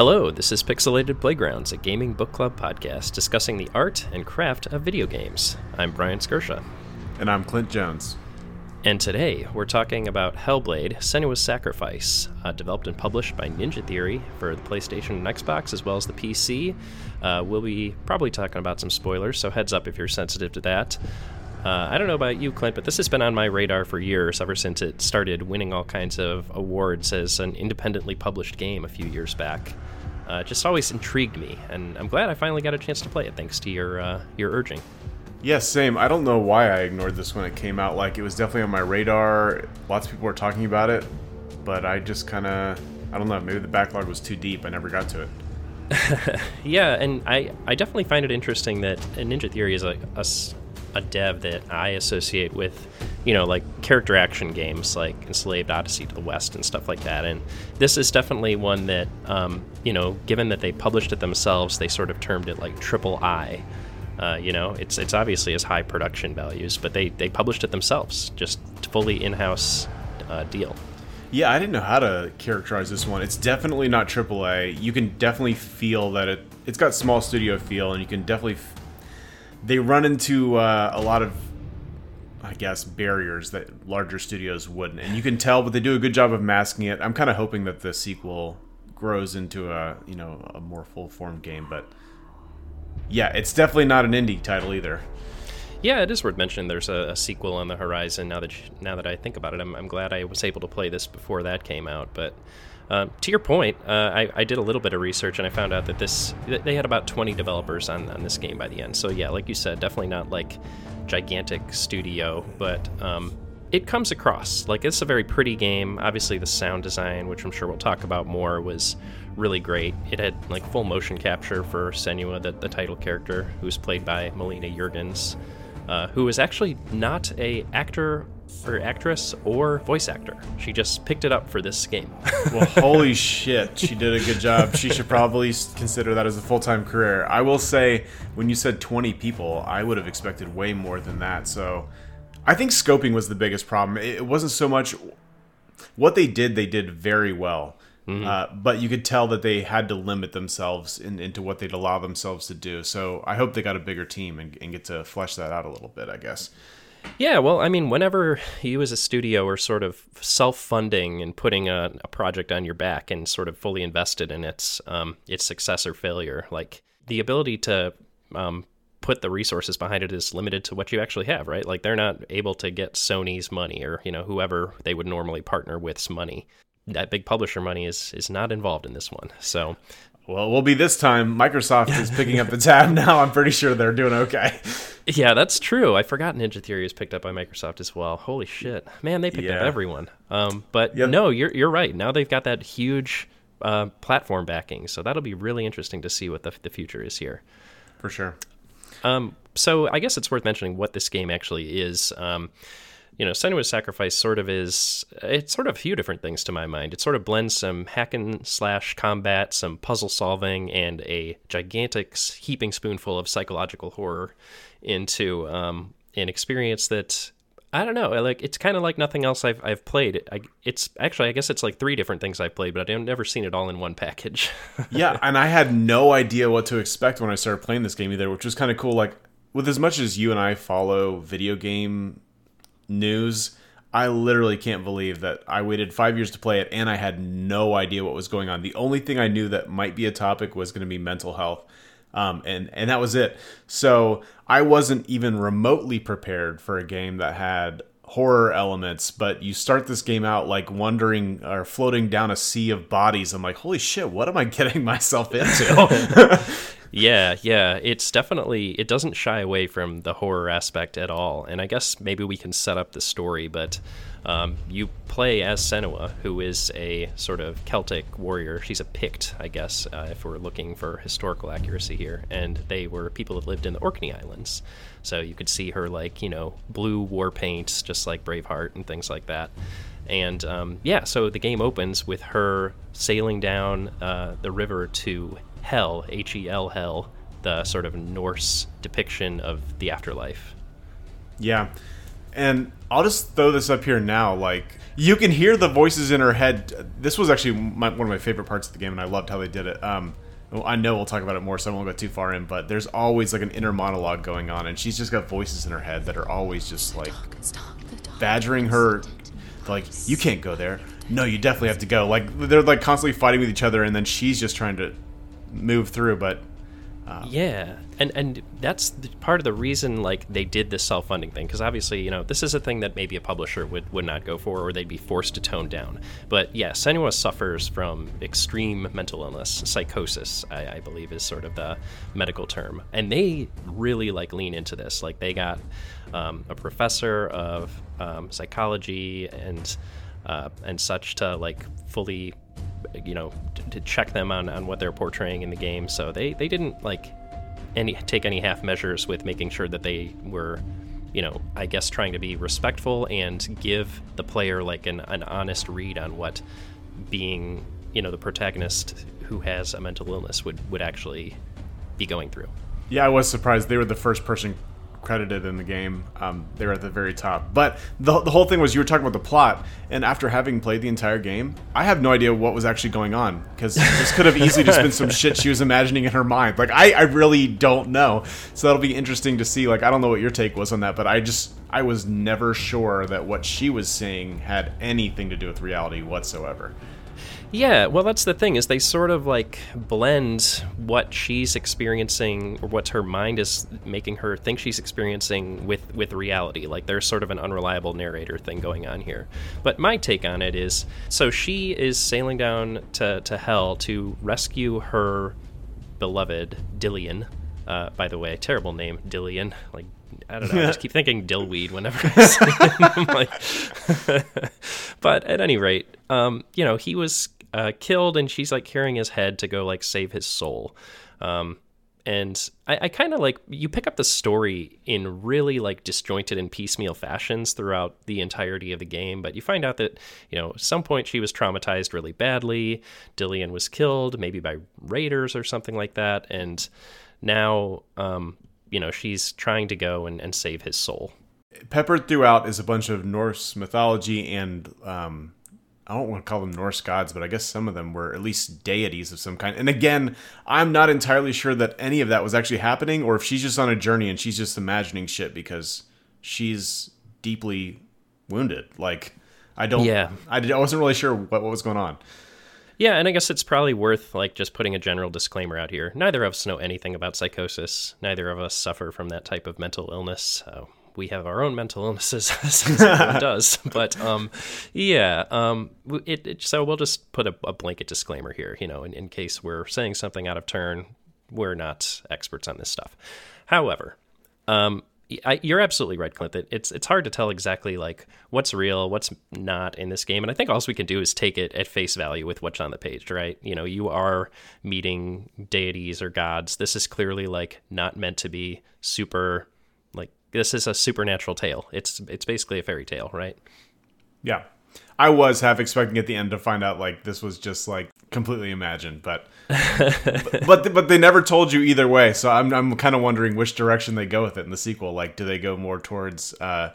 Hello, this is Pixelated Playgrounds, a gaming book club podcast discussing the art and craft of video games. I'm Brian Skirsha. And I'm Clint Jones. And today we're talking about Hellblade Senua's Sacrifice, uh, developed and published by Ninja Theory for the PlayStation and Xbox as well as the PC. Uh, we'll be probably talking about some spoilers, so heads up if you're sensitive to that. Uh, I don't know about you, Clint, but this has been on my radar for years, ever since it started winning all kinds of awards as an independently published game a few years back. Uh, just always intrigued me, and I'm glad I finally got a chance to play it thanks to your uh, your urging. Yes, same. I don't know why I ignored this when it came out. Like it was definitely on my radar. Lots of people were talking about it, but I just kind of I don't know. Maybe the backlog was too deep. I never got to it. yeah, and I I definitely find it interesting that Ninja Theory is a, a a dev that I associate with, you know, like character action games like Enslaved Odyssey to the West and stuff like that. And this is definitely one that, um, you know, given that they published it themselves, they sort of termed it like triple I. Uh, you know, it's it's obviously as high production values, but they they published it themselves, just fully in-house uh, deal. Yeah, I didn't know how to characterize this one. It's definitely not AAA. You can definitely feel that it it's got small studio feel, and you can definitely they run into uh, a lot of I guess barriers that larger studios wouldn't, and you can tell, but they do a good job of masking it. I'm kind of hoping that the sequel grows into a you know a more full form game, but yeah, it's definitely not an indie title either. Yeah, it is worth mentioning. There's a, a sequel on the horizon. Now that you, now that I think about it, I'm, I'm glad I was able to play this before that came out. But uh, to your point, uh, I, I, did a little bit of research and I found out that this they had about 20 developers on, on this game by the end. So yeah, like you said, definitely not like gigantic studio, but um, it comes across like it's a very pretty game. Obviously, the sound design, which I'm sure we'll talk about more, was really great. It had like full motion capture for Senua, the, the title character, who's played by Melina Juergens. uh, who is actually not a actor or actress or voice actor. She just picked it up for this game. well, holy shit, she did a good job. She should probably consider that as a full time career. I will say, when you said 20 people, I would have expected way more than that. So I think scoping was the biggest problem. It wasn't so much what they did, they did very well. Mm-hmm. Uh, but you could tell that they had to limit themselves in, into what they'd allow themselves to do. So I hope they got a bigger team and, and get to flesh that out a little bit, I guess. Yeah, well, I mean, whenever you as a studio are sort of self-funding and putting a, a project on your back and sort of fully invested in its um, its success or failure, like the ability to um, put the resources behind it is limited to what you actually have, right? Like they're not able to get Sony's money or you know whoever they would normally partner with's money. That big publisher money is is not involved in this one. So well, it will be this time. Microsoft is picking up the tab now. I'm pretty sure they're doing okay. Yeah, that's true. I forgot Ninja Theory is picked up by Microsoft as well. Holy shit, man! They picked yeah. up everyone. Um, but yep. no, you're you're right. Now they've got that huge uh, platform backing, so that'll be really interesting to see what the the future is here. For sure. Um, so I guess it's worth mentioning what this game actually is. Um, you know, Senua's Sacrifice sort of is, it's sort of a few different things to my mind. It sort of blends some hack and slash combat, some puzzle solving, and a gigantic heaping spoonful of psychological horror into um, an experience that I don't know. Like it's kind of like nothing else I've I've played. I, it's actually I guess it's like three different things I've played, but I've never seen it all in one package. yeah, and I had no idea what to expect when I started playing this game either, which was kind of cool. Like with as much as you and I follow video game news. I literally can't believe that I waited five years to play it and I had no idea what was going on. The only thing I knew that might be a topic was going to be mental health. Um, and, and that was it. So I wasn't even remotely prepared for a game that had horror elements, but you start this game out like wondering or floating down a sea of bodies. I'm like, holy shit, what am I getting myself into? Yeah, yeah, it's definitely it doesn't shy away from the horror aspect at all. And I guess maybe we can set up the story, but um, you play as Senua, who is a sort of Celtic warrior. She's a Pict, I guess, uh, if we're looking for historical accuracy here. And they were people that lived in the Orkney Islands. So you could see her, like, you know, blue war paint, just like Braveheart and things like that. And um, yeah, so the game opens with her sailing down uh, the river to Hel, H E L Hel, the sort of Norse depiction of the afterlife. Yeah. And I'll just throw this up here now. Like you can hear the voices in her head. This was actually my, one of my favorite parts of the game, and I loved how they did it. Um, I know we'll talk about it more, so I won't go too far in. But there's always like an inner monologue going on, and she's just got voices in her head that are always just like badgering her. Like you can't go there. No, you definitely have to go. Like they're like constantly fighting with each other, and then she's just trying to move through. But um, yeah, and and that's part of the reason like they did this self funding thing because obviously you know this is a thing that maybe a publisher would would not go for or they'd be forced to tone down. But yeah, Senua suffers from extreme mental illness, psychosis, I, I believe is sort of the medical term, and they really like lean into this. Like they got um, a professor of um, psychology and uh, and such to like fully you know to, check them on, on what they're portraying in the game. So they they didn't like any take any half measures with making sure that they were you know i guess trying to be respectful and give the player like an, an honest read on what being you know the protagonist who has a mental illness would would actually be going through. Yeah i was surprised. They were the first person credited in the game. Um, they were at the very top. But the, the whole thing was you were talking about the plot, and after having played the entire game, I have no idea what was actually going on because this could have easily just been some shit she was imagining in her mind. Like I, I really don't know. So that'll be interesting to see. Like I don't know what your take was on that, but I just I was never sure that what she was saying had anything to do with reality whatsoever. Yeah, well, that's the thing is they sort of like blend what she's experiencing or what her mind is making her think she's experiencing with with reality. Like there's sort of an unreliable narrator thing going on here. But my take on it is, so she is sailing down to to hell to rescue her beloved Dillion. Uh, by the way, terrible name, Dillion. Like I don't know. I just keep thinking dillweed whenever I see him. like, but at any rate, um, you know, he was uh, killed, and she's like carrying his head to go like save his soul. Um, and I, I kind of like you pick up the story in really like disjointed and piecemeal fashions throughout the entirety of the game, but you find out that you know at some point she was traumatized really badly. Dillion was killed, maybe by raiders or something like that, and now um, you know she's trying to go and, and save his soul. Peppered throughout is a bunch of Norse mythology and um, I don't want to call them Norse gods, but I guess some of them were at least deities of some kind. And again, I'm not entirely sure that any of that was actually happening, or if she's just on a journey and she's just imagining shit because she's deeply wounded. Like, I don't. Yeah. I, I wasn't really sure what, what was going on. Yeah, and I guess it's probably worth like just putting a general disclaimer out here. Neither of us know anything about psychosis. Neither of us suffer from that type of mental illness. Uh, we have our own mental illnesses as everyone does but um, yeah um, it, it, so we'll just put a, a blanket disclaimer here you know in, in, case we're saying something out of turn we're not experts on this stuff however um, I, you're absolutely right, Clint. That it's it's hard to tell exactly like what's real, what's not in this game, and I think all we can do is take it at face value with what's on the page, right? You know, you are meeting deities or gods. This is clearly like not meant to be super this is a supernatural tale. It's it's basically a fairy tale, right? Yeah. I was half expecting at the end to find out like this was just like completely imagined, but but, but but they never told you either way. So I'm I'm kind of wondering which direction they go with it in the sequel. Like, do they go more towards uh,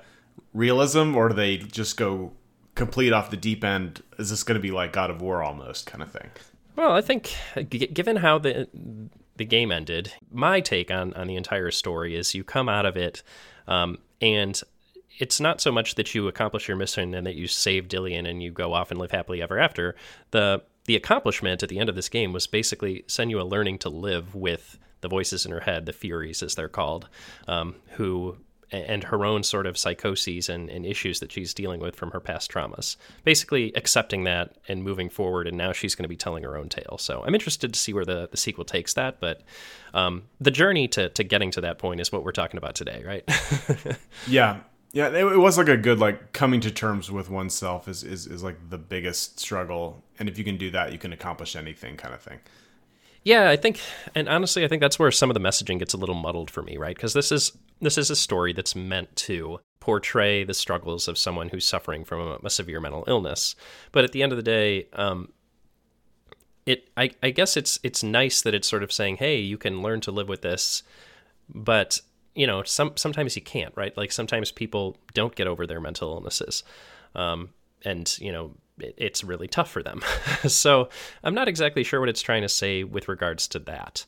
realism, or do they just go complete off the deep end? Is this going to be like God of War almost kind of thing? Well, I think given how the the game ended, my take on on the entire story is you come out of it, um, and it's not so much that you accomplish your mission and that you save Dillion and you go off and live happily ever after. The the accomplishment at the end of this game was basically Senua learning to live with the voices in her head, the Furies as they're called, um, who and her own sort of psychoses and, and, issues that she's dealing with from her past traumas. Basically, accepting that and moving forward, and now she's going to be telling her own tale. So I'm interested to see where the, the sequel takes that. But um, the journey to, to getting to that point is what we're talking about today, right? yeah. Yeah, it, was like a good like coming to terms with oneself is, is is like the biggest struggle, and if you can do that, you can accomplish anything, kind of thing. Yeah, I think, and honestly, I think that's where some of the messaging gets a little muddled for me, right? Because this is this is a story that's meant to portray the struggles of someone who's suffering from a, a severe mental illness, but at the end of the day, um, it I, I guess it's it's nice that it's sort of saying, hey, you can learn to live with this, but you know, some sometimes you can't, right? Like sometimes people don't get over their mental illnesses, um, and you know, it, it's really tough for them. so I'm not exactly sure what it's trying to say with regards to that.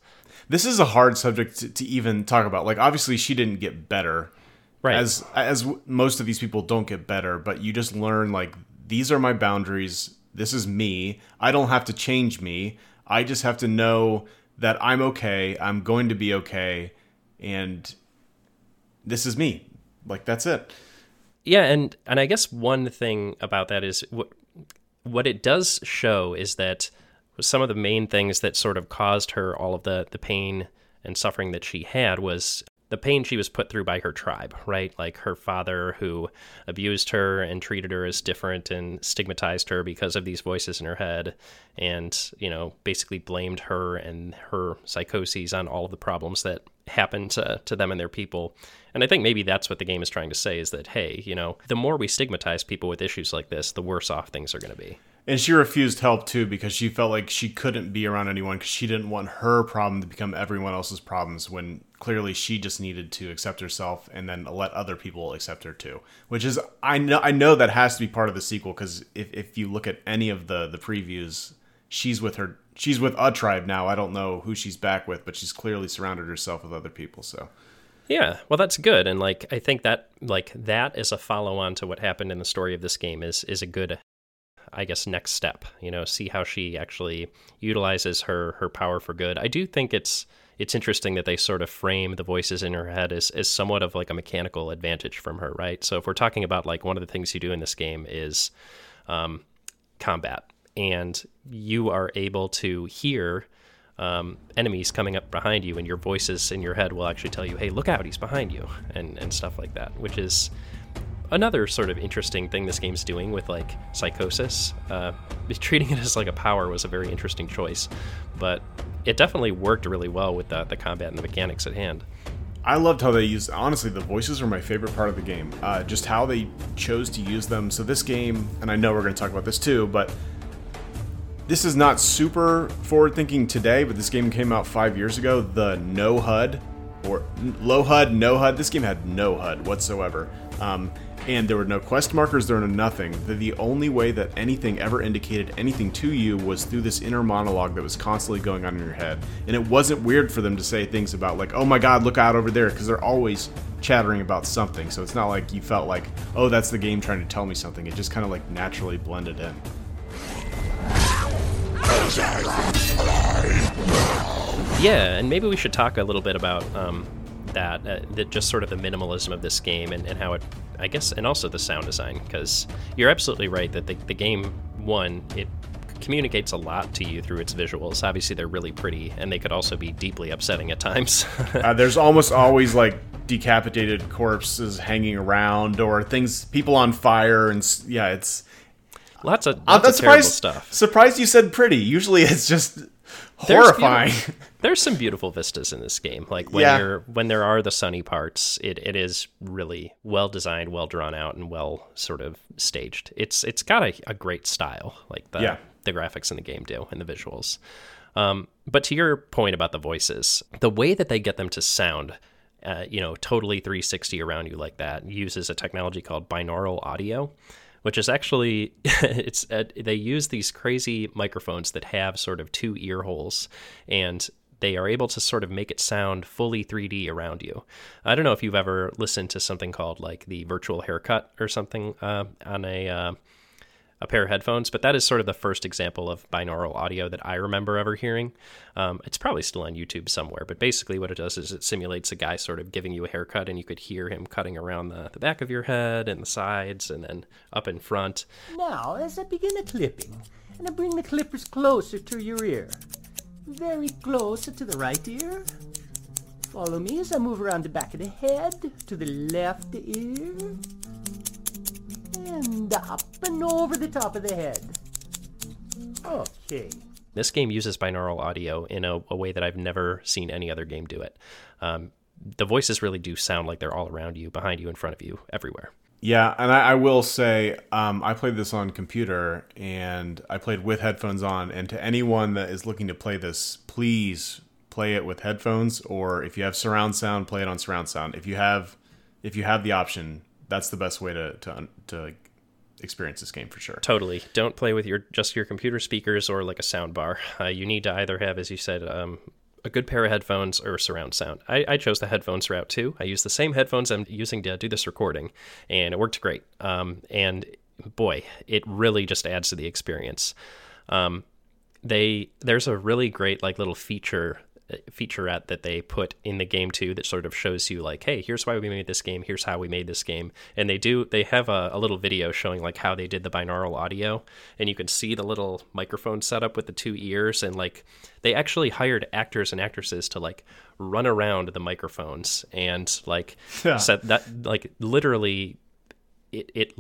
This is a hard subject to, to even talk about. Like, obviously, she didn't get better, Right. As as most of these people don't get better, but you just learn like these are my boundaries. This is me. I don't have to change me. I just have to know that I'm okay. I'm going to be okay, and this is me. Like that's it. Yeah, and and I guess one thing about that is what what it does show is that some of the main things that sort of caused her all of the the pain and suffering that she had was the pain she was put through by her tribe, right? Like her father who abused her and treated her as different and stigmatized her because of these voices in her head and, you know, basically blamed her and her psychoses on all of the problems that happened to, to them and their people. And I think maybe that's what the game is trying to say is that, hey, you know, the more we stigmatize people with issues like this, the worse off things are going to be. And she refused help too because she felt like she couldn't be around anyone because she didn't want her problem to become everyone else's problems when clearly she just needed to accept herself and then let other people accept her too. Which is I know I know that has to be part of the sequel because if, if you look at any of the the previews, she's with her she's with a tribe now. I don't know who she's back with, but she's clearly surrounded herself with other people. So Yeah, well, that's good, and like I think that like that is a follow on to what happened in the story of this game is is a good, I guess, next step. You know, see how she actually utilizes her her power for good. I do think it's it's interesting that they sort of frame the voices in her head as as somewhat of like a mechanical advantage from her, right? So if we're talking about like one of the things you do in this game is um, combat, and you are able to hear um, enemies coming up behind you, and your voices in your head will actually tell you, "Hey, look out! He's behind you," and and stuff like that, which is another sort of interesting thing this game's doing with like psychosis. Uh, treating it as like a power was a very interesting choice, but it definitely worked really well with the, the combat and the mechanics at hand. I loved how they used. Honestly, the voices are my favorite part of the game. Uh, just how they chose to use them. So this game, and I know we're going to talk about this too, but this is not super forward-thinking today. But this game came out five years ago. The no HUD or low HUD, no HUD. This game had no HUD whatsoever. Um, and there were no quest markers, there were nothing. The, the only way that anything ever indicated anything to you was through this inner monologue that was constantly going on in your head. And it wasn't weird for them to say things about, like, oh my god, look out over there, because they're always chattering about something. So it's not like you felt like, oh, that's the game trying to tell me something. It just kind of like naturally blended in. Yeah, and maybe we should talk a little bit about um, that, uh, that just sort of the minimalism of this game and, and how it, I guess, and also the sound design, because you're absolutely right that the, the game, one, it communicates a lot to you through its visuals. Obviously, they're really pretty, and they could also be deeply upsetting at times. uh, there's almost always like decapitated corpses hanging around or things, people on fire, and yeah, it's. lots of, I'm lots of terrible surprised, stuff. surprised you said pretty. Usually it's just horrifying. beautiful- There's some beautiful vistas in this game. Like when Yeah. you're when there are the sunny parts, it, it is really well designed, well drawn out, and well sort of staged. It's it's got a, a great style, like the Yeah. the graphics in the game do and the visuals. Um, but to your point about the voices, the way that they get them to sound, uh, you know, totally 360 around you like that, uses a technology called binaural audio, which is actually it's uh, they use these crazy microphones that have sort of two ear holes and they are able to sort of make it sound fully 3D around you. I don't know if you've ever listened to something called like the virtual haircut or something uh, on a uh, a pair of headphones, but that is sort of the first example of binaural audio that I remember ever hearing. Um, it's probably still on YouTube somewhere, but basically what it does is it simulates a guy sort of giving you a haircut, and you could hear him cutting around the, the back of your head and the sides and then up in front. Now, as I begin the clipping, and I bring the clippers closer to your ear, very close to the right ear. Follow me as I move around the back of the head to the left ear, and up and over the top of the head. Okay. This game uses binaural audio in a, a way that I've never seen any other game do it. Um, the voices really do sound like they're all around you, behind you, in front of you, everywhere. Yeah, and I, I will say, um, I played this on computer and I played with headphones on. And to anyone that is looking to play this, please, play it with headphones, or if you have surround sound, play it on surround sound. If you have if you have the option, that's the best way to to to experience this game for sure. Totally. Don't play with your just your computer speakers or like a sound bar. Uh, you need to either have, as you said, um, a good pair of headphones or surround sound. I, I, chose the headphones route too. I used the same headphones I'm using to do this recording, and it worked great. Um, and boy, it really just adds to the experience. Um, they there's a really great like little feature featurette that they put in the game too that sort of shows you like hey here's why we made this game here's how we made this game. And they do they have a, a, little video showing like how they did the binaural audio. And you can see the little microphone setup with the two ears. And like they actually hired actors and actresses to like run around the microphones. And like yeah. set that like literally it, it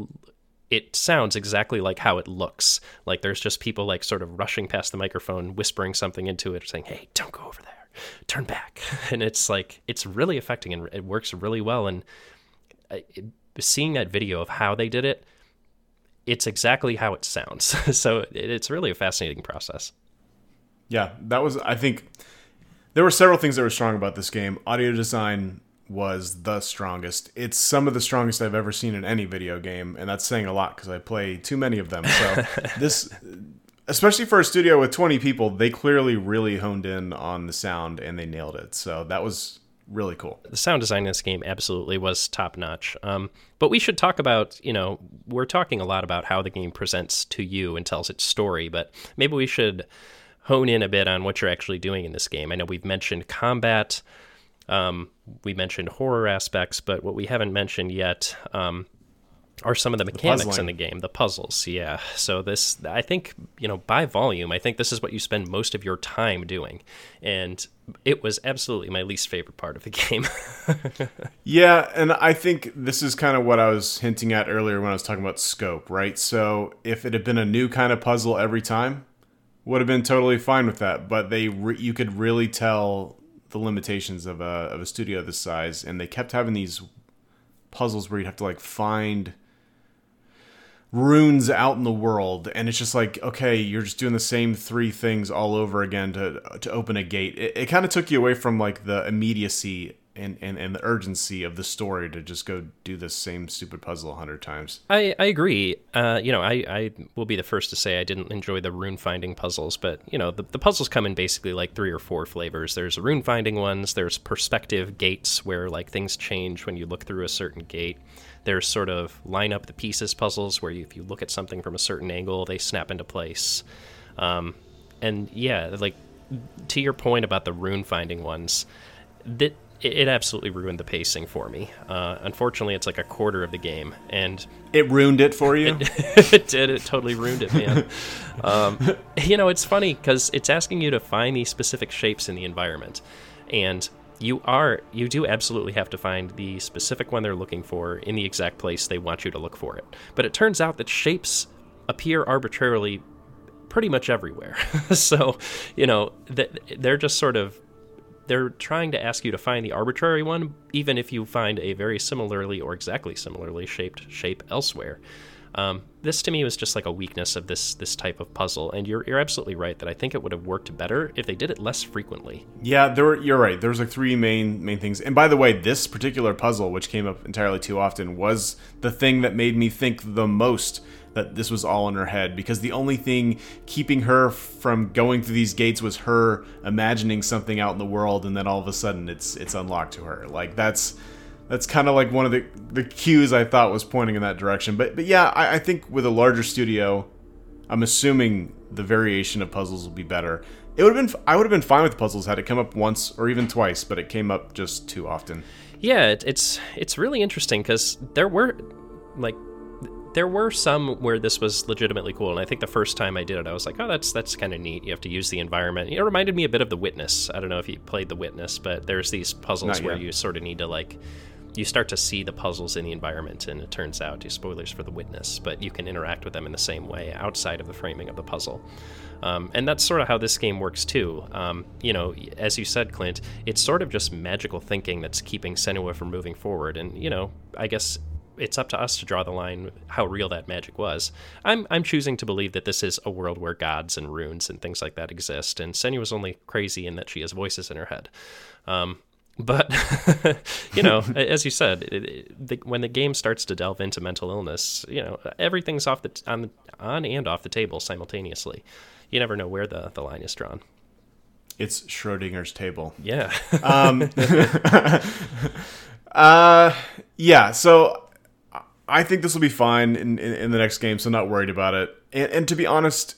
it sounds exactly like how it looks. Like there's just people like sort of rushing past the microphone, whispering something into it, saying, "Hey, don't go over there. Turn back." And it's like it's really affecting and it works really well. And uh, seeing that video of how they did it, it's exactly how it sounds. so it's really a fascinating process. Yeah, that was. I think there were several things that were strong about this game. Audio design was the strongest. It's some of the strongest I've ever seen in any video game, and that's saying a lot because I play too many of them. So this, especially for a studio with 20 people, they clearly really honed in on the sound and they nailed it. So that was really cool. The sound design in this game absolutely was top notch. Um, but we should talk about, you know, we're talking a lot about how the game presents to you and tells its story, but maybe we should hone in a bit on what you're actually doing in this game. I know we've mentioned combat. Um, we mentioned horror aspects, but what we haven't mentioned yet um, are some of the mechanics the in the game, the puzzles. Yeah. So this, I think, you know, by volume, I think this is what you spend most of your time doing, and it was absolutely my least favorite part of the game. yeah, and I think this is kind of what I was hinting at earlier when I was talking about scope, right? So if it had been a new kind of puzzle every time, would have been totally fine with that. But they, re- you could really tell the limitations of a of a studio this size, and they kept having these puzzles where you'd have to like find runes out in the world and it's just like okay you're just doing the same three things all over again to to open a gate. It, it kind of took you away from like the immediacy and, and, and the urgency of the story to just go do the same stupid puzzle a hundred times. I, I agree. Uh, you know, I, I will be the first to say I didn't enjoy the rune finding puzzles, but you know, the, the puzzles come in basically like three or four flavors. There's rune finding ones, there's perspective gates where like things change when you look through a certain gate. There's sort of line up the pieces puzzles where you, if you look at something from a certain angle, they snap into place. Um, and yeah, like to your point about the rune finding ones, that it, it absolutely ruined the pacing for me. Uh, unfortunately, it's like a quarter of the game, and it ruined it for you. It, it did. It totally ruined it, man. um, you know, it's funny because it's asking you to find these specific shapes in the environment, and you are you do absolutely have to find the specific one they're looking for in the exact place they want you to look for it. But it turns out that shapes appear arbitrarily pretty much everywhere. so, you know, they're just sort of they're trying to ask you to find the arbitrary one, even if you find a very similarly or exactly similarly shaped shape elsewhere. Um, this to me was just like a weakness of this this type of puzzle, and you're you're absolutely right that I think it would have worked better if they did it less frequently. Yeah, there were, you're right. There was like three main main things, and by the way, this particular puzzle, which came up entirely too often, was the thing that made me think the most that this was all in her head because the only thing keeping her from going through these gates was her imagining something out in the world and then all of a sudden it's it's unlocked to her like that's that's kind of like one of the the cues I thought was pointing in that direction but but yeah I, I think with a larger studio I'm assuming the variation of puzzles will be better it would have been I would have been fine with puzzles had it come up once or even twice but it came up just too often yeah it, it's it's really interesting because there were like there were some where this was legitimately cool, and I think the first time I did it, I was like, "Oh, that's that's kind of neat." You have to use the environment. It reminded me a bit of The Witness. I don't know if you played The Witness, but there's these puzzles where you sort of need to like you start to see the puzzles in the environment, and it turns out, spoilers for The Witness, but you can interact with them in the same way outside of the framing of the puzzle. Um, and that's sort of how this game works too. Um, you know, as you said, Clint, it's sort of just magical thinking that's keeping Senua from moving forward. And, you know, I guess it's up to us to draw the line how real that magic was. I'm I'm choosing to believe that this is a world where gods and runes and things like that exist, and Senua was only crazy in that she has voices in her head. Um, but you know, as you said, it, it, the, when the game starts to delve into mental illness, you know, everything's off the on on and off the table simultaneously. You never know where the the line is drawn. It's Schrodinger's table. Yeah. um, uh, yeah. So I think this will be fine in, in, in the next game. So not worried about it. And, and to be honest,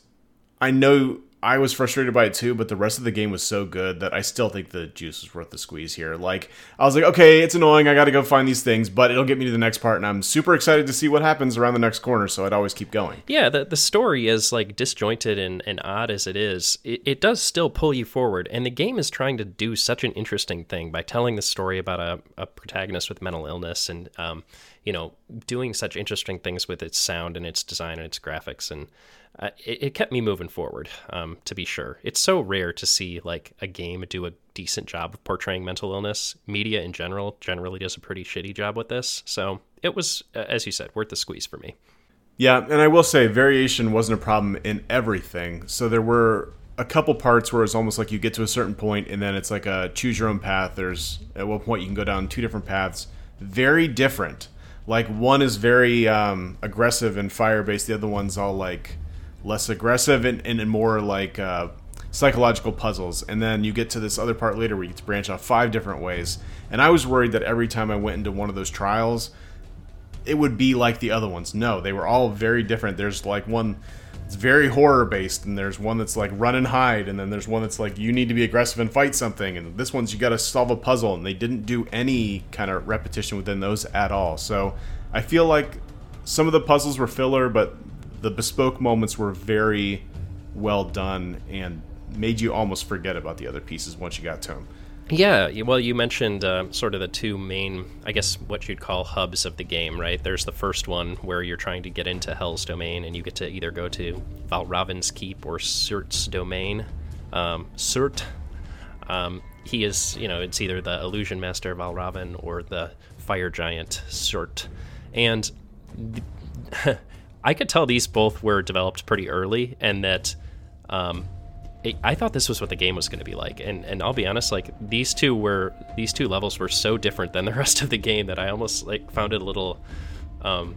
I know I was frustrated by it too, but the rest of the game was so good that I still think the juice is worth the squeeze here. Like, I was like, okay, it's annoying. I got to go find these things, but it'll get me to the next part, and I'm super excited to see what happens around the next corner, so I'd always keep going. Yeah, the, the story is like disjointed and, and odd as it is, it, it does still pull you forward, and the game is trying to do such an interesting thing by telling the story about a, a protagonist with mental illness and, um, you know, doing such interesting things with its sound and its design and its graphics and uh, it, it, kept me moving forward. Um, to be sure, it's so rare to see like a game do a decent job of portraying mental illness. Media in general generally does a pretty shitty job with this, so it was, uh, as you said, worth the squeeze for me. Yeah, and I will say variation wasn't a problem in everything. So there were a couple parts where it's almost like you get to a certain point and then it's like a choose your own path. There's at one point you can go down two different paths, very different. Like one is very um, aggressive and fire based. The other one's all like less aggressive and, and more like uh, psychological puzzles. And then you get to this other part later where you get to branch off five different ways. And I was worried that every time I went into one of those trials, it would be like the other ones. No, they were all very different. There's like one it's very horror based, and there's one that's like run and hide, and then there's one that's like you need to be aggressive and fight something, and this one's you got to solve a puzzle, and they didn't do any kind of repetition within those at all. So I feel like some of the puzzles were filler, but the bespoke moments were very well done and made you almost forget about the other pieces once you got to them. Yeah, well, you mentioned uh, sort of the two main, I guess, what you'd call hubs of the game, right? There's the first one where you're trying to get into Hell's domain, and you get to either go to Valravn's keep or Surt's domain. Um, Surt, um, he is, you know, it's either the illusion master Valravn or the fire giant Surt, and. I could tell these both were developed pretty early, and that um, it, I thought this was what the game was going to be like. And and I'll be honest, like these two were these two levels were so different than the rest of the game that I almost like found it a little. Um,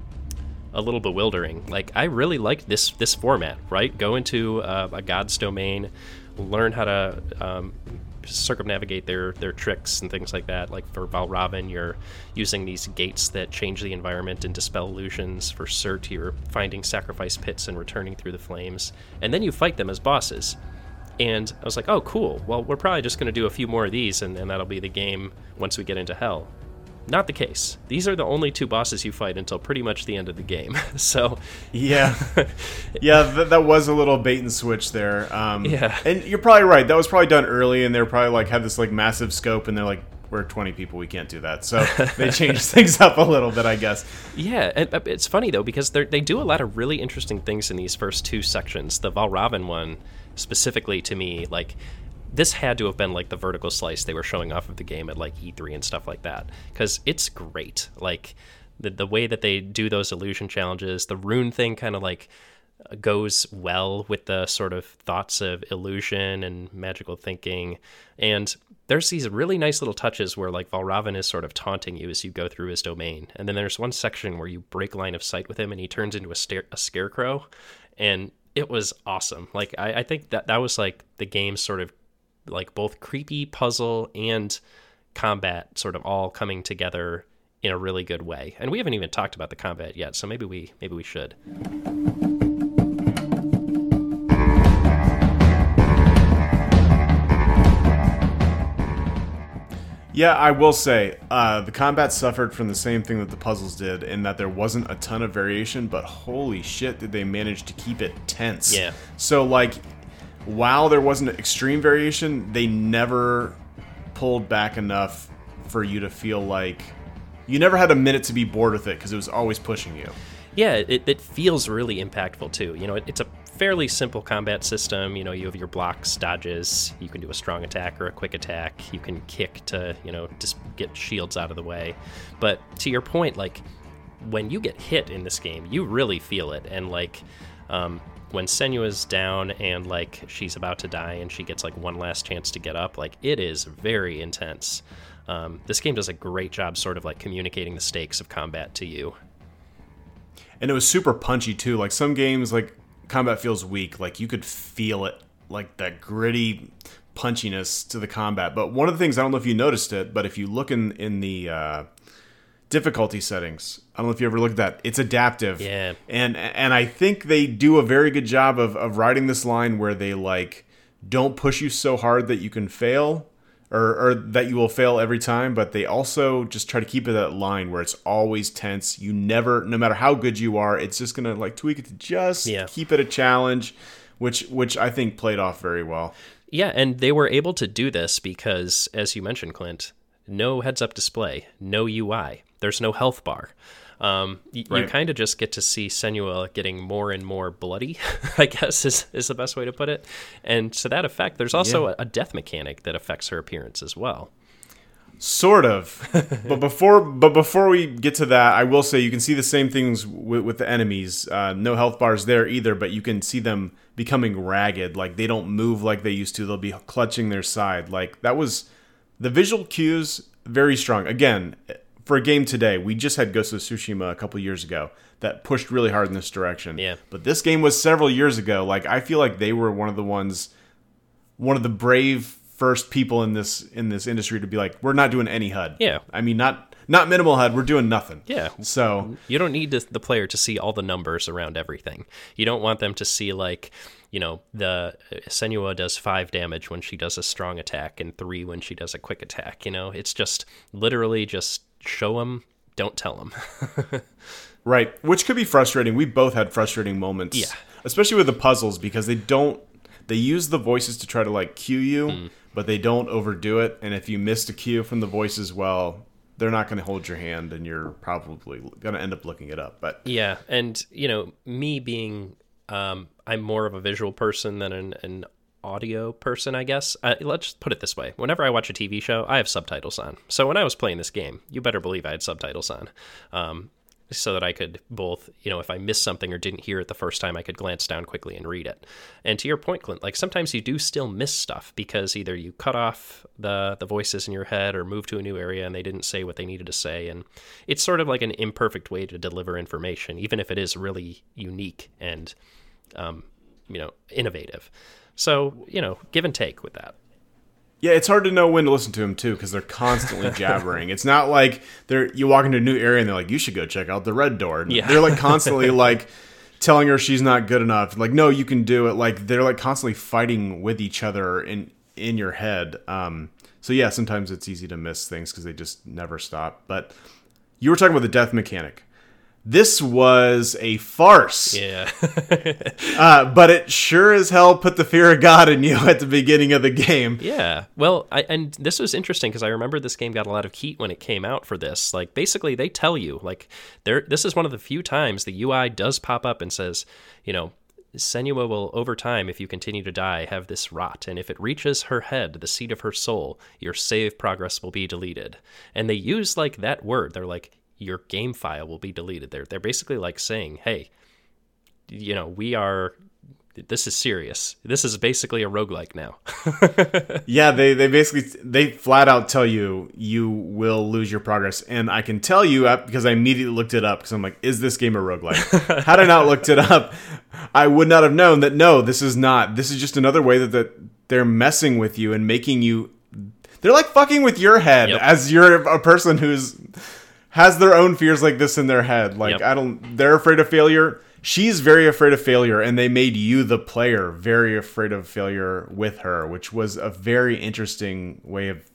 a little bewildering. Like I really liked this this format, right? Go into uh, a god's domain, learn how to um, circumnavigate their their tricks and things like that. Like for Valravn, you're using these gates that change the environment and dispel illusions. For Surt, you're finding sacrifice pits and returning through the flames, and then you fight them as bosses. And I was like, oh, cool. Well, we're probably just going to do a few more of these, and, and that'll be the game once we get into Hell. Not the case. These are the only two bosses you fight until pretty much the end of the game. so, yeah, yeah, th- that was a little bait and switch there. Um, yeah, and you're probably right. That was probably done early, and they're probably like had this like massive scope, and they're like, we're 20 people, we can't do that. So they changed things up a little bit, I guess. Yeah, and uh, it's funny though because they do a lot of really interesting things in these first two sections. The Valravn one specifically to me, like this had to have been like the vertical slice they were showing off of the game at like E3 and stuff like that because it's great. Like the the way that they do those illusion challenges, the rune thing kind of like goes well with the sort of thoughts of illusion and magical thinking. And there's these really nice little touches where like Valravn is sort of taunting you as you go through his domain. And then there's one section where you break line of sight with him and he turns into a, sta- a scarecrow. And it was awesome. Like I, I think that that was like the game's sort of like both creepy puzzle and combat sort of all coming together in a really good way. And we haven't even talked about the combat yet, so maybe we maybe we should. Yeah, I will say uh, the combat suffered from the same thing that the puzzles did, in that there wasn't a ton of variation, but holy shit, did they manage to keep it tense? Yeah. So like while there wasn't extreme variation, they never pulled back enough for you to feel like you never had a minute to be bored with it because it was always pushing you. Yeah, it, it feels really impactful too. You know, it, it's a fairly simple combat system. You know, you have your blocks, dodges. You can do a strong attack or a quick attack. You can kick to, you know, just get shields out of the way. But to your point, like when you get hit in this game, you really feel it. And like, um, when Senua's down and like she's about to die and she gets like one last chance to get up, like it is very intense. Um, this game does a great job, sort of like communicating the stakes of combat to you. And it was super punchy too. Like some games, like combat feels weak. Like you could feel it, like that gritty punchiness to the combat. But one of the things I don't know if you noticed it, but if you look in in the uh, difficulty settings, I don't know if you ever looked at that. It's adaptive. Yeah. And and I think they do a very good job of of writing this line where they like don't push you so hard that you can fail. Or, or that you will fail every time, but they also just try to keep it that line where it's always tense. You never, no matter how good you are, it's just gonna like tweak it to just Yeah. keep it a challenge, which which I think played off very well. Yeah, and they were able to do this because, as you mentioned, Clint, no heads up display, no UI, there's no health bar. Um, y- You kind of just get to see Senua getting more and more bloody, I guess is, is the best way to put it. And to that effect, there's also Yeah. a, a death mechanic that affects her appearance as well. Sort of, but before but before we get to that, I will say you can see the same things with, with the enemies. Uh, no health bars there either, but you can see them becoming ragged. Like they don't move like they used to. They'll be clutching their side. Like that was the visual cues very strong. Again, for a game today, we just had Ghost of Tsushima a couple years ago that pushed really hard in this direction. Yeah. but this game was several years ago. Like I feel like they were one of the ones one of the brave first people in this in this industry to be like, we're not doing any HUD. Yeah. I mean, not not minimal HUD. We're doing nothing. Yeah. So You don't need to, the player to see all the numbers around everything. You don't want them to see like, you know, the uh, Senua does five damage when she does a strong attack and three when she does a quick attack. You know, it's just literally just show them, don't tell them. right, which could be frustrating. We both had frustrating moments. Yeah. Especially with the puzzles because they don't they use the voices to try to like cue you, Mm. but they don't overdo it. And if you missed a cue from the voices, well, they're not going to hold your hand, and you're probably going to end up looking it up. But Yeah, and you know, me being, um, I'm more of a visual person than an, an audio person, I guess. Uh, let's put it this way: whenever I watch a TV show, I have subtitles on. So when I was playing this game, you better believe I had subtitles on, um, so that I could both, you know, if I missed something or didn't hear it the first time, I could glance down quickly and read it. And to your point, Clint, like sometimes you do still miss stuff because either you cut off the the voices in your head or move to a new area and they didn't say what they needed to say, and it's sort of like an imperfect way to deliver information, even if it is really unique and, um, you know, innovative. So you know, give and take with that. Yeah, it's hard to know when to listen to them too because they're constantly jabbering. It's not like they're you walk into a new area and they're like, "You should go check out the red door." Yeah. They're like constantly like telling her she's not good enough. Like, no, you can do it. Like they're like constantly fighting with each other in in your head. Um, so yeah, sometimes it's easy to miss things because they just never stop. But you were talking about the death mechanic. This was a farce. Yeah. Uh, but it sure as hell put the fear of God in you at the beginning of the game. Yeah. Well, I, and this was interesting because I remember this game got a lot of heat when it came out for this. Like, basically, they tell you, like, there. This is one of the few times the UI does pop up and says, you know, Senua will, over time, if you continue to die, have this rot, and if it reaches her head, the seat of her soul, your save progress will be deleted. And they use like that word. They're like, your game file will be deleted. They're they're basically like saying, hey, you know, we are. This is serious. This is basically a roguelike now. Yeah, they they basically they flat out tell you you will lose your progress, and I can tell you uh, because I immediately looked it up because I'm like, is this game a roguelike? Had I not looked it up, I would not have known that. No, this is not. This is just another way that, that they're messing with you and making you. They're like fucking with your head Yep. as you're a person who's has their own fears like this in their head. Like Yep. I don't. They're afraid of failure. She's very afraid of failure, and they made you, the player, very afraid of failure with her, which was a very interesting way of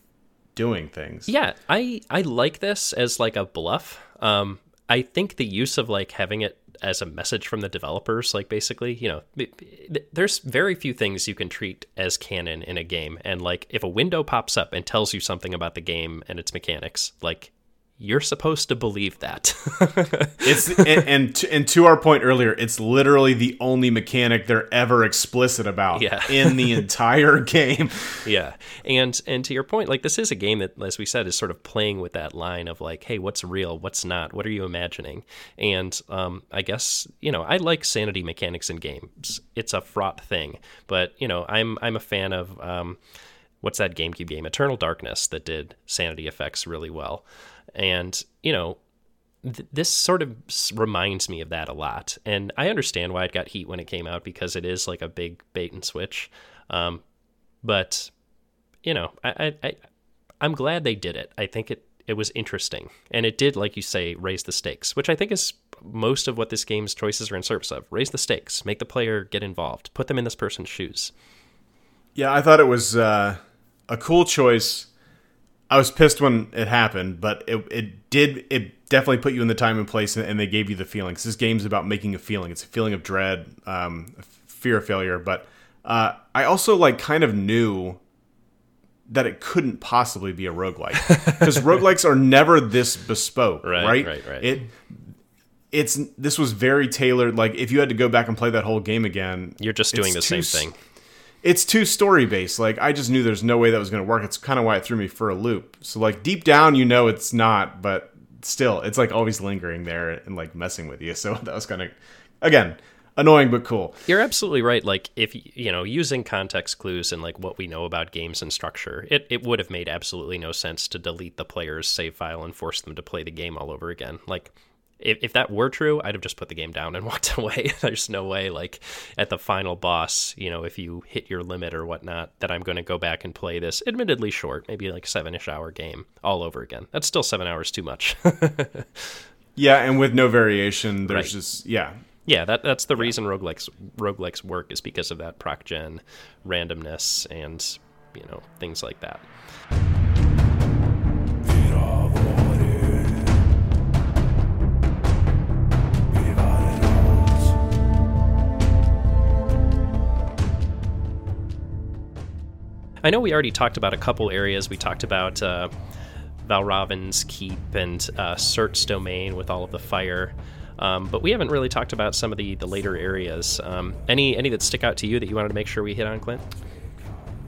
doing things. Yeah, I I like this as like a bluff. Um, I think the use of like having it as a message from the developers, like basically, you know, th- th- there's very few things you can treat as canon in a game, and like if a window pops up and tells you something about the game and its mechanics, like you're supposed to believe that. it's and and to, and to our point earlier, it's literally the only mechanic they're ever explicit about Yeah. in the entire game. yeah, and and to your point, like this is a game that, as we said, is sort of playing with that line of like, hey, what's real, what's not, what are you imagining? And um, I guess you know I like sanity mechanics in games. It's a fraught thing, but you know I'm I'm a fan of. Um, What's that GameCube game? Eternal Darkness that did sanity effects really well. And, you know, th- this sort of reminds me of that a lot. And I understand why it got heat when it came out because it is like a big bait and switch. Um, but, you know, I, I, I, I'm glad they did it. I think it, it was interesting. And it did, like you say, raise the stakes, which I think is most of what this game's choices are in service of. Raise the stakes, make the player get involved, put them in this person's shoes. Yeah, I thought it was uh, a cool choice. I was pissed when it happened, but it it did it definitely put you in the time and place, and, and they gave you the feelings. This game's about making a feeling. It's a feeling of dread, um, fear of failure. But uh, I also like kind of knew that it couldn't possibly be a roguelike because roguelikes are never this bespoke, Right, right? right, right. It it's this was very tailored. Like if you had to go back and play that whole game again, You're just doing the same thing. It's too story based. Like I just knew there's no way that was going to work. It's kind of why it threw me for a loop. So like deep down, you know it's not, but still, it's like always lingering there and like messing with you. So that was kind of again annoying but cool. You're absolutely right. Like if you know, using context clues and like what we know about games and structure, it, it would have made absolutely no sense to delete the player's save file and force them to play the game all over again. Like if, if that were true, I'd have just put the game down and walked away. There's no way, like at the final boss, you know, if you hit your limit or whatnot, that I'm going to go back and play this, admittedly short, maybe like seven ish hour game all over again. That's still seven hours too much. Yeah, and with no variation, there's Right. just yeah. Yeah, that that's the reason roguelikes roguelikes work is because of that proc gen randomness and you know things like that. I know we already talked about a couple areas. We talked about uh, keep and uh, Surt's domain with all of the fire. Um, but we haven't really talked about some of the, the later areas. Um, any any that stick out to you that you wanted to make sure we hit on, Clint?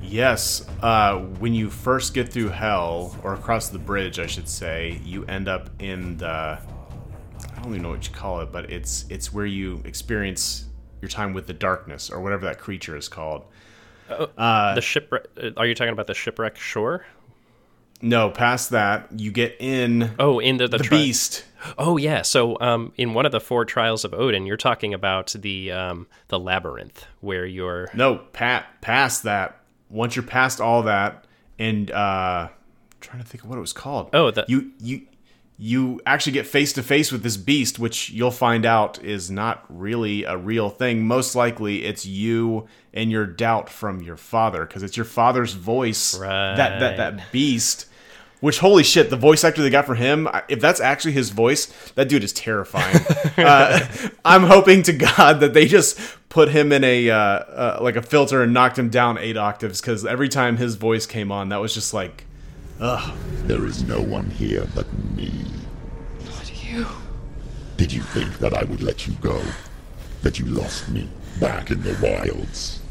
Yes, uh, when you first get through hell or across the bridge, I should say, you end up in the I don't even know what you call it, but it's it's where you experience your time with the darkness or whatever that creature is called. The shipwreck. uh, Are you talking about the shipwreck shore? No, past that, you get in Oh, into the, the tri- beast. Oh yeah. So um, in one of the four trials of Odin, you're talking about the um, the labyrinth where you're. No, pat past that. Once you're past all that, and uh, I'm trying to think of what it was called. Oh, the- you you you actually get face to face with this beast, which you'll find out is not really a real thing. Most likely, it's you and your doubt from your father, because it's your father's voice. That that that beast. Which holy shit, the voice actor they got for him, if that's actually his voice, that dude is terrifying. uh, I'm hoping to God that they just put him in a uh, uh, like a filter and knocked him down eight octaves because every time his voice came on, that was just like, ugh. There is no one here but me. Not you. Did you think that I would let you go? That you lost me back in the wilds?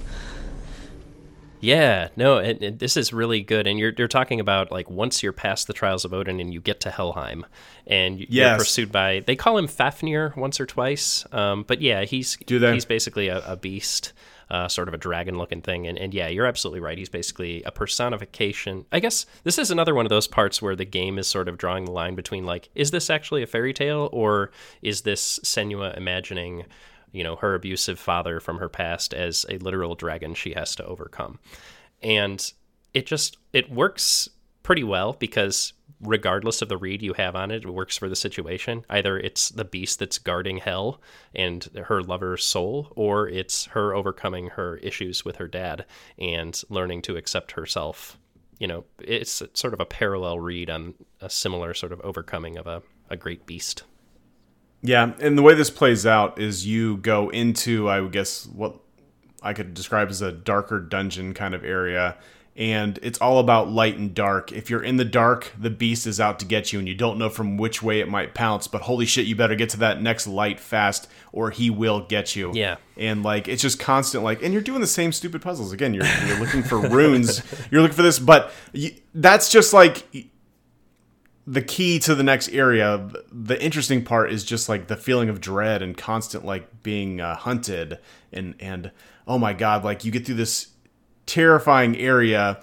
Yeah, no, and, and this is really good. And you're you're talking about like once you're past the trials of Odin and you get to Helheim, and you're Yes. pursued by they call him Fafnir once or twice. Um, but yeah, he's Do they? he's basically a, a beast, uh, sort of a dragon looking thing. And and yeah, you're absolutely right. He's basically a personification. I guess this is another one of those parts where the game is sort of drawing the line between like, is this actually a fairy tale or is this Senua imagining? you know her abusive father from her past as a literal dragon she has to overcome and it just it works pretty well because regardless of the read you have on it it works for the situation. Either it's the beast that's guarding hell and her lover's soul or it's her overcoming her issues with her dad and learning to accept herself. You know it's sort of a parallel read on a similar sort of overcoming of a, a great beast. Yeah, and the way this plays out is you go into, I would guess, what I could describe as a darker dungeon kind of area, and it's all about light and dark. If you're in the dark, the beast is out to get you, and you don't know from which way it might pounce. But holy shit, you better get to that next light fast, or he will get you. Yeah. and like it's just constant, like, and you're doing the same stupid puzzles again. You're you're looking for runes, you're looking for this, but you, that's just like the key to the next area the interesting part is just like the feeling of dread and constant like being uh, hunted and and oh my god like you get through this terrifying area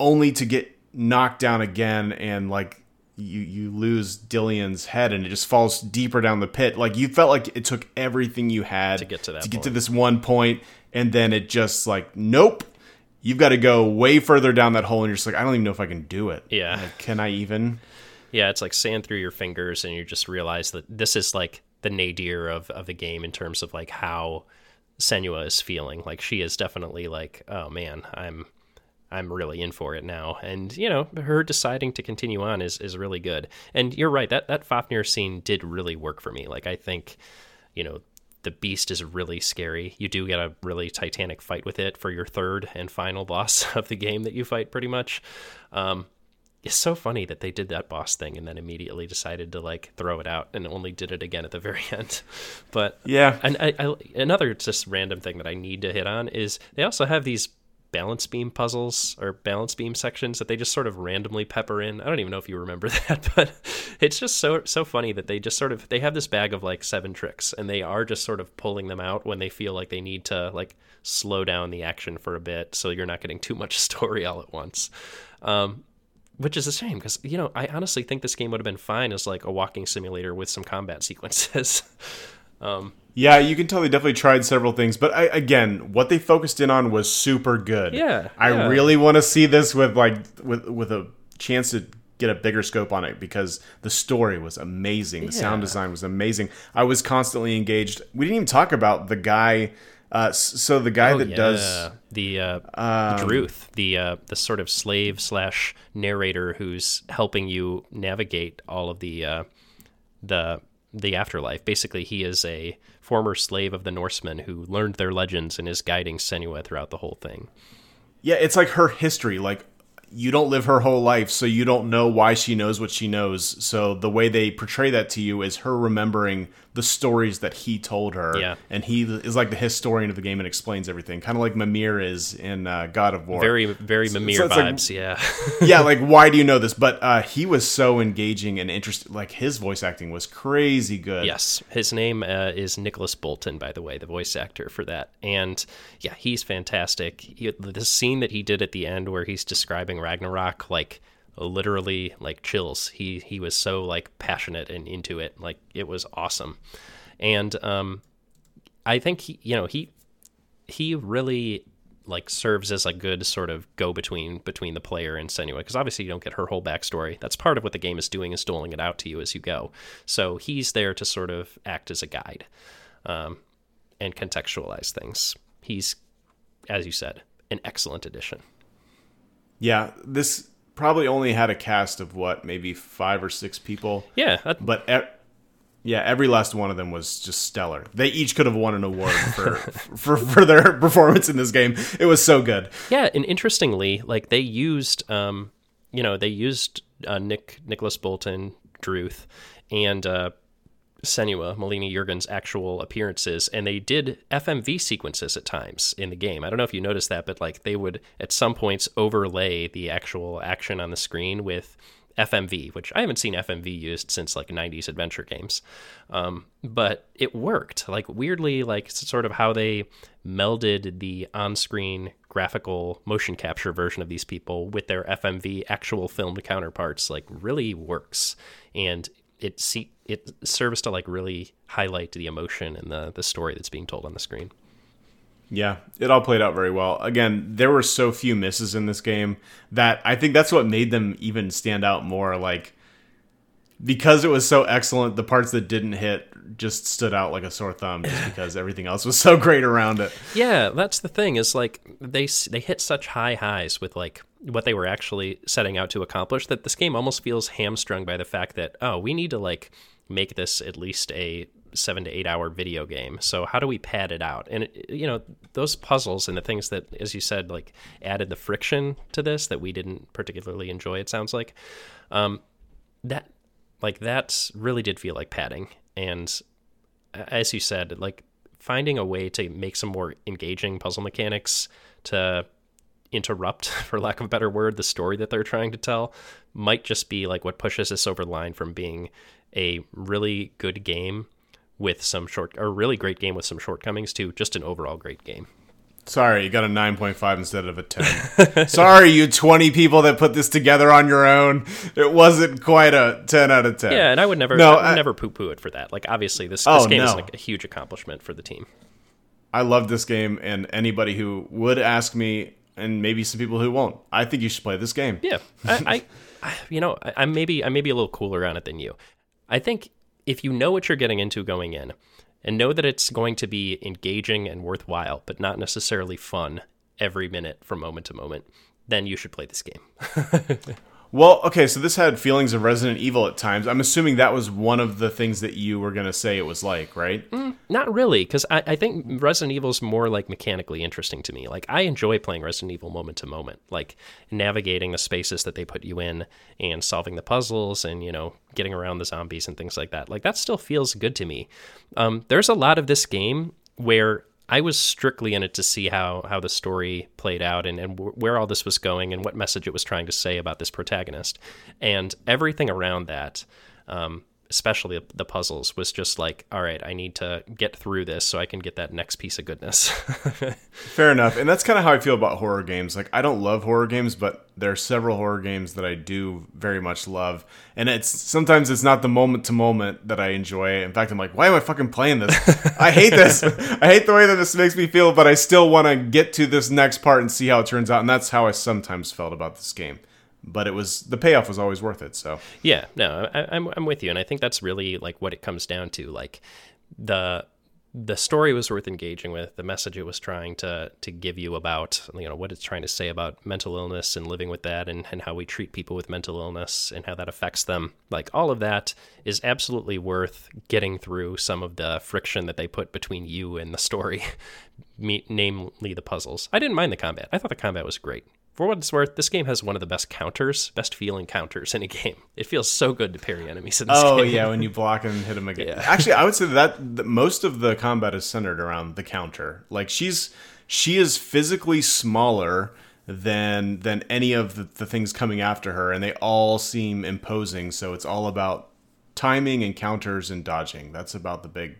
only to get knocked down again and like you you lose Dillion's head and it just falls deeper down the pit. Like you felt like it took everything you had To get to that to get to this one point and then it just like nope. You've got to go way further down that hole and you're just like I don't even know if I can do it. Yeah. Like, can I even? Yeah, it's like sand through your fingers, and you just realize that this is like the nadir of, of the game in terms of like how Senua is feeling. Like she is definitely like, oh man, I'm I'm really in for it now. And you know, her deciding to continue on is is really good. And you're right that that Fafnir scene did really work for me. Like I think, you know. The beast is really scary. You do get a really titanic fight with it for your third and final boss of the game that you fight, pretty much. Um, it's so funny that they did that boss thing and then immediately decided to like throw it out and only did it again at the very end. But Yeah. and I, I, another just random thing that I need to hit on is they also have these balance beam puzzles or balance beam sections that they just sort of randomly pepper in. I don't even know if you remember that, but it's just so so funny that they just sort of they have this bag of like seven tricks and they are just sort of pulling them out when they feel like they need to like slow down the action for a bit so you're not getting too much story all at once. Um, which is a shame because you know I honestly think this game would have been fine as like a walking simulator with some combat sequences. Um, yeah, you can tell they definitely tried several things, but I, again, what they focused in on was super good. Yeah, I yeah. really want to see this with like with with a chance to get a bigger scope on it because the story was amazing, the sound design was amazing. I was constantly engaged. We didn't even talk about the guy. Uh, so the guy that does Oh, the uh, Um, Druth, the uh, the sort of slave slash narrator who's helping you navigate all of the uh, the the afterlife. Basically, he is a former slave of the Norsemen who learned their legends and is guiding Senua throughout the whole thing. Yeah, it's like her history. Like you don't live her whole life, so you don't know why she knows what she knows. So the way they portray that to you is her remembering the stories that he told her. Yeah. And he is like the historian of the game and explains everything, kind of like Mimir is in uh, God of War. Very very Mimir it's like- vibes, yeah. yeah, like why do you know this? But uh, he was so engaging and interesting. Like his voice acting was crazy good. Yes, his name uh, is Nicholas Boulton, by the way, the voice actor for that. And yeah, he's fantastic. He, the scene that he did at the end, where he's describing Ragnarok, like literally like chills. He he was so like passionate and into it. Like it was awesome. And um, I think he, you know, he he really like serves as a good sort of go between between the player and Senua because obviously you don't get her whole backstory. That's part of what the game is doing is doling it out to you as you go. So he's there to sort of act as a guide um, and contextualize things. He's, as you said, an excellent addition. Yeah, this probably only had a cast of what, maybe five or six people. Yeah, that, but e- yeah, every last one of them was just stellar. They each could have won an award for for for their performance in this game. It was so good. Yeah, and interestingly, like they used, um, you know, they used uh, Nick Nicholas Boulton, Druth, and uh, Senua, Melina Juergens actual appearances, and they did FMV sequences at times in the game. I don't know if you noticed that, but like they would at some points overlay the actual action on the screen with FMV, which I haven't seen FMV used since like 90s adventure games. Um, but it worked. Like weirdly, like sort of how they melded the on-screen graphical motion capture version of these people with their FMV actual filmed counterparts, like really works. And it see it serves to like really highlight the emotion and the the story that's being told on the screen. Yeah, it all played out very well. Again, there were so few misses in this game that I think that's what made them even stand out more. Like because it was so excellent, the parts that didn't hit just stood out like a sore thumb, just because everything else was so great around it. Yeah, that's the thing is like they they hit such high highs with like what they were actually setting out to accomplish that this game almost feels hamstrung by the fact that oh we need to like make this at least a seven to eight hour video game. So how do we pad it out? And it, you know those puzzles and the things that, as you said, like added the friction to this that we didn't particularly enjoy. It sounds like um, that like that really did feel like padding. And as you said, like finding a way to make some more engaging puzzle mechanics to interrupt, for lack of a better word, the story that they're trying to tell might just be like what pushes this over the line from being a really good game with some short, or really great game with some shortcomings to just an overall great game. Sorry, you got a 9.5 instead of a 10. Sorry, you 20 people that put this together on your own. It wasn't quite a 10 out of 10. Yeah, and I would never, No, I would I- never poo-poo it for that. Like, obviously, this, Oh, this game is like a huge accomplishment for the team. I love this game, and anybody who would ask me, and maybe some people who won't, I think you should play this game. Yeah, I, I, I you know, I, I'm maybe I'm maybe a little cooler on it than you. I think if you know what you're getting into going in, and know that it's going to be engaging and worthwhile, but not necessarily fun every minute from moment to moment, then you should play this game. Well, okay, so this had feelings of Resident Evil at times. I'm assuming that was one of the things that you were going to say it was like, right? Not really, because I, I think Resident Evil is more like mechanically interesting to me. Like I enjoy playing Resident Evil moment to moment, like navigating the spaces that they put you in and solving the puzzles and you know getting around the zombies and things like that. Like that still feels good to me. Um, there's a lot of this game where I was strictly in it to see how how the story played out and, and where all this was going and what message it was trying to say about this protagonist, and everything around that. Um, especially the puzzles was just like all right i need to get through this so i can get that next piece of goodness Fair enough. And that's kind of how I feel about horror games. Like, I don't love horror games, but there are several horror games that I do very much love. And it's sometimes it's not the moment to moment that I enjoy. In fact, I'm like, why am I fucking playing this? I hate this. I hate the way that this makes me feel, but I still want to get to this next part and see how it turns out. And that's how I sometimes felt about this game. But it was the payoff was always worth it. So. Yeah no I, I'm, I'm with you and i think that's really like what it comes down to like the the story was worth engaging with the message it was trying to to give you about you know what it's trying to say about mental illness and living with that and, and how we treat people with mental illness and how that affects them. Like all of that is absolutely worth getting through some of the friction that they put between you and the story me, namely the puzzles. I didn't mind the combat. I thought the combat was great for what it's worth, this game has one of the best counters, best feeling counters in a game. It feels so good to parry enemies in this Oh game. yeah, when you block and hit them again. Yeah. Actually, I would say that, that most of the combat is centered around the counter. Like she's she is physically smaller than than any of the, the things coming after her, and they all seem imposing. So it's all about timing and counters and dodging. That's about the big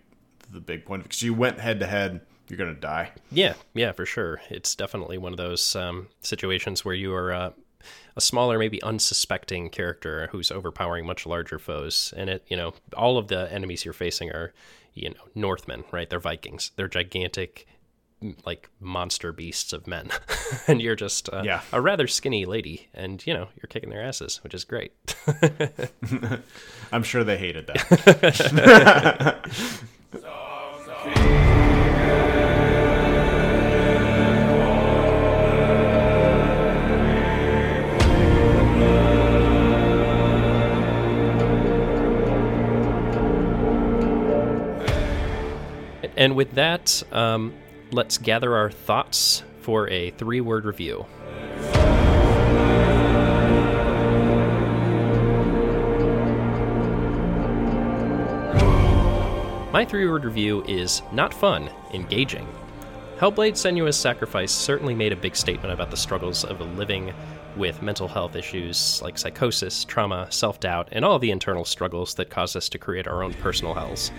the big point. Because you went head to head, you're gonna die. Yeah, yeah, for sure. It's definitely one of those um, situations where you are uh, a smaller, maybe unsuspecting character who's overpowering much larger foes, and it, you know, all of the enemies you're facing are, you know, Northmen, right? They're Vikings. They're gigantic, like monster beasts of men, and you're just uh, Yeah. a rather skinny lady, and you know, you're kicking their asses, which is great. I'm sure they hated that. And with that, um, let's gather our thoughts for a three word review. My three word review is not fun, engaging. Hellblade Senua's Sacrifice certainly made a big statement about the struggles of living with mental health issues like psychosis, trauma, self doubt, and all the internal struggles that cause us to create our own personal hells.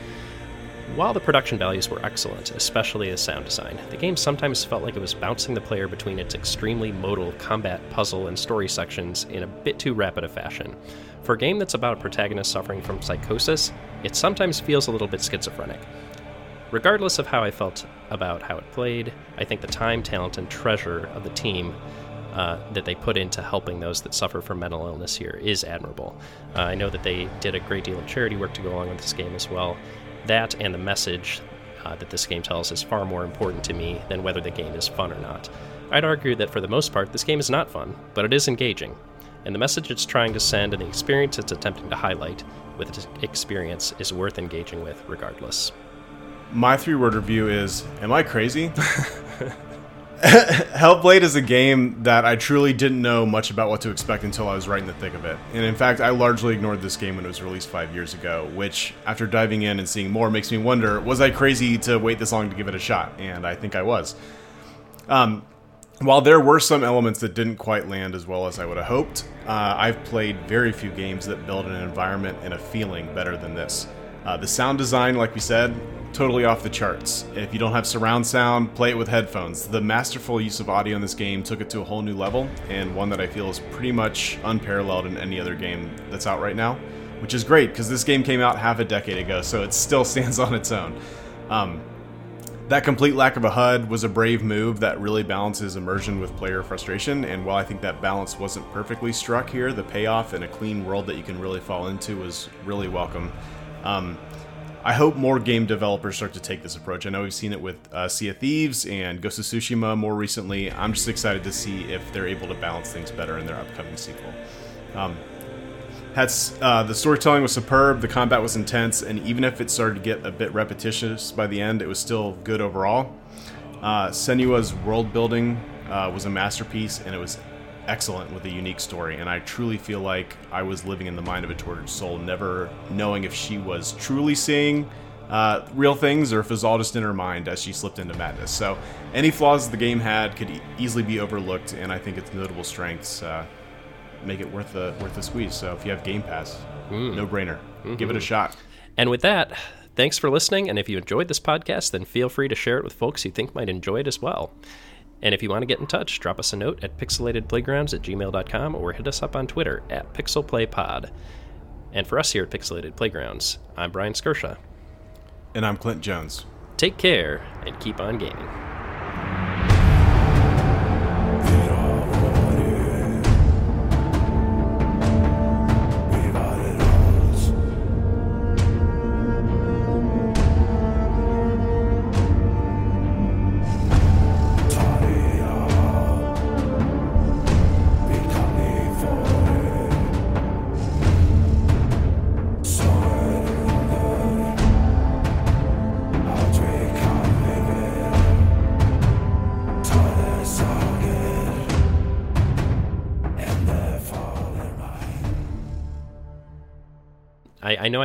While the production values were excellent, especially the sound design, the game sometimes felt like it was bouncing the player between its extremely modal combat, puzzle, and story sections in a bit too rapid a fashion. For a game that's about a protagonist suffering from psychosis, it sometimes feels a little bit schizophrenic. Regardless of how I felt about how it played, I think the time, talent, and treasure of the team uh, that they put into helping those that suffer from mental illness here is admirable. Uh, I know that they did a great deal of charity work to go along with this game as well. That and the message uh, that this game tells is far more important to me than whether the game is fun or not. I'd argue that for the most part, this game is not fun, but it is engaging. and the message it's trying to send and the experience it's attempting to highlight with its experience is worth engaging with regardless. My three word review is Am I crazy? Hellblade is a game that I truly didn't know much about what to expect until I was right in the thick of it. And in fact, I largely ignored this game when it was released five years ago, which, after diving in and seeing more, makes me wonder was I crazy to wait this long to give it a shot? And I think I was. Um, while there were some elements that didn't quite land as well as I would have hoped, uh, I've played very few games that build an environment and a feeling better than this. Uh, the sound design, like we said, totally off the charts. If you don't have surround sound, play it with headphones. The masterful use of audio in this game took it to a whole new level, and one that I feel is pretty much unparalleled in any other game that's out right now, which is great because this game came out half a decade ago, so it still stands on its own. Um, that complete lack of a HUD was a brave move that really balances immersion with player frustration, and while I think that balance wasn't perfectly struck here, the payoff in a clean world that you can really fall into was really welcome. Um, I hope more game developers start to take this approach. I know we've seen it with uh, Sea of Thieves and Ghost of Tsushima more recently. I'm just excited to see if they're able to balance things better in their upcoming sequel. Um, uh, the storytelling was superb, the combat was intense, and even if it started to get a bit repetitious by the end, it was still good overall. Uh, Senua's world building uh, was a masterpiece, and it was excellent with a unique story. And I truly feel like I was living in the mind of a tortured soul, never knowing if she was truly seeing uh, real things or if it was all just in her mind as she slipped into madness. So, any flaws the game had could e- easily be overlooked, and I think its notable strengths uh, make it worth the worth the squeeze. So if you have Game Pass, no brainer, give it a shot. And with that, thanks for listening. And if you enjoyed this podcast, then feel free to share it with folks you think might enjoy it as well. And if you want to get in touch, drop us a note at pixelatedplaygrounds at gmail.com or hit us up on Twitter at pixelplaypod. And for us here at Pixelated Playgrounds, I'm Brian Skirsha. And I'm Clint Jones. Take care and keep on gaming.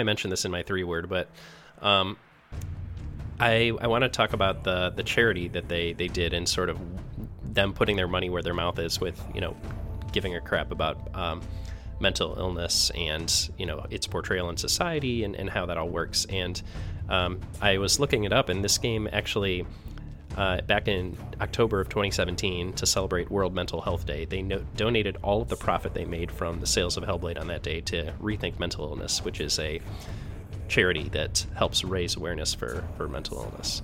I, mentioned this in my three word, but um, I I want to talk about the the charity that they they did and sort of them putting their money where their mouth is with you know giving a crap about um, mental illness and you know its portrayal in society and, and how that all works. And um, I was looking it up, and this game actually. Uh, back in October of 2017, to celebrate World Mental Health Day, they no- donated all of the profit they made from the sales of Hellblade on that day to Rethink Mental Illness, which is a charity that helps raise awareness for, for mental illness.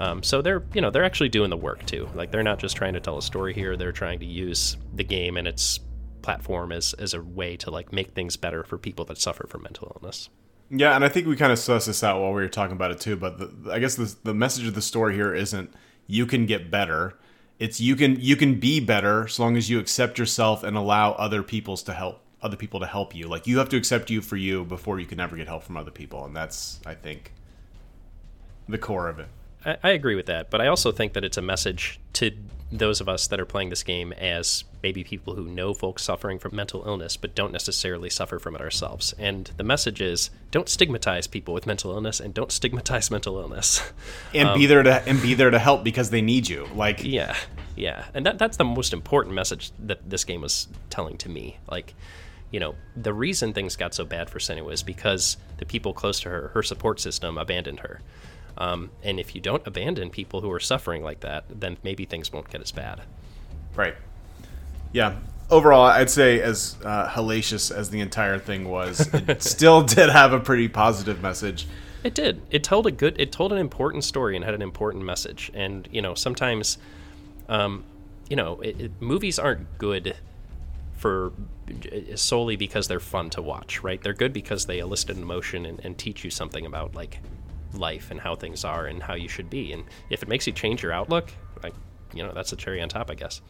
Um, so they're you know they're actually doing the work too. Like they're not just trying to tell a story here. They're trying to use the game and its platform as as a way to like make things better for people that suffer from mental illness. Yeah, and I think we kind of sussed this out while we were talking about it too. But the, I guess the, the message of the story here isn't you can get better. It's you can you can be better so long as you accept yourself and allow other people's to help other people to help you. Like you have to accept you for you before you can ever get help from other people, and that's I think the core of it. I, I agree with that, but I also think that it's a message to those of us that are playing this game as maybe people who know folks suffering from mental illness but don't necessarily suffer from it ourselves. And the message is don't stigmatize people with mental illness and don't stigmatize mental illness. And be there to and be there to help because they need you. Like Yeah, yeah, and that that's the most important message that this game was telling to me. Like, you know, the reason things got so bad for Senua is because the people close to her, her support system, abandoned her. Um, and if you don't abandon people who are suffering like that, then maybe things won't get as bad. Right. Yeah. Overall, I'd say as uh, hellacious as the entire thing was, it still did have a pretty positive message. It did. It told a good. It told an important story and had an important message. And you know, sometimes, um, you know, it, it, movies aren't good for solely because they're fun to watch, right? They're good because they elicit an emotion and, and teach you something about like life and how things are and how you should be. And if it makes you change your outlook, like you know that's a cherry on top, I guess.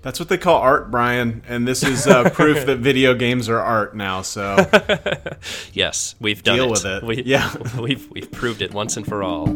That's what they call art, Brian, and this is uh, proof that video games are art now. So Yes, we've done Deal it. with it. We, Yeah. we've we've proved it once and for all.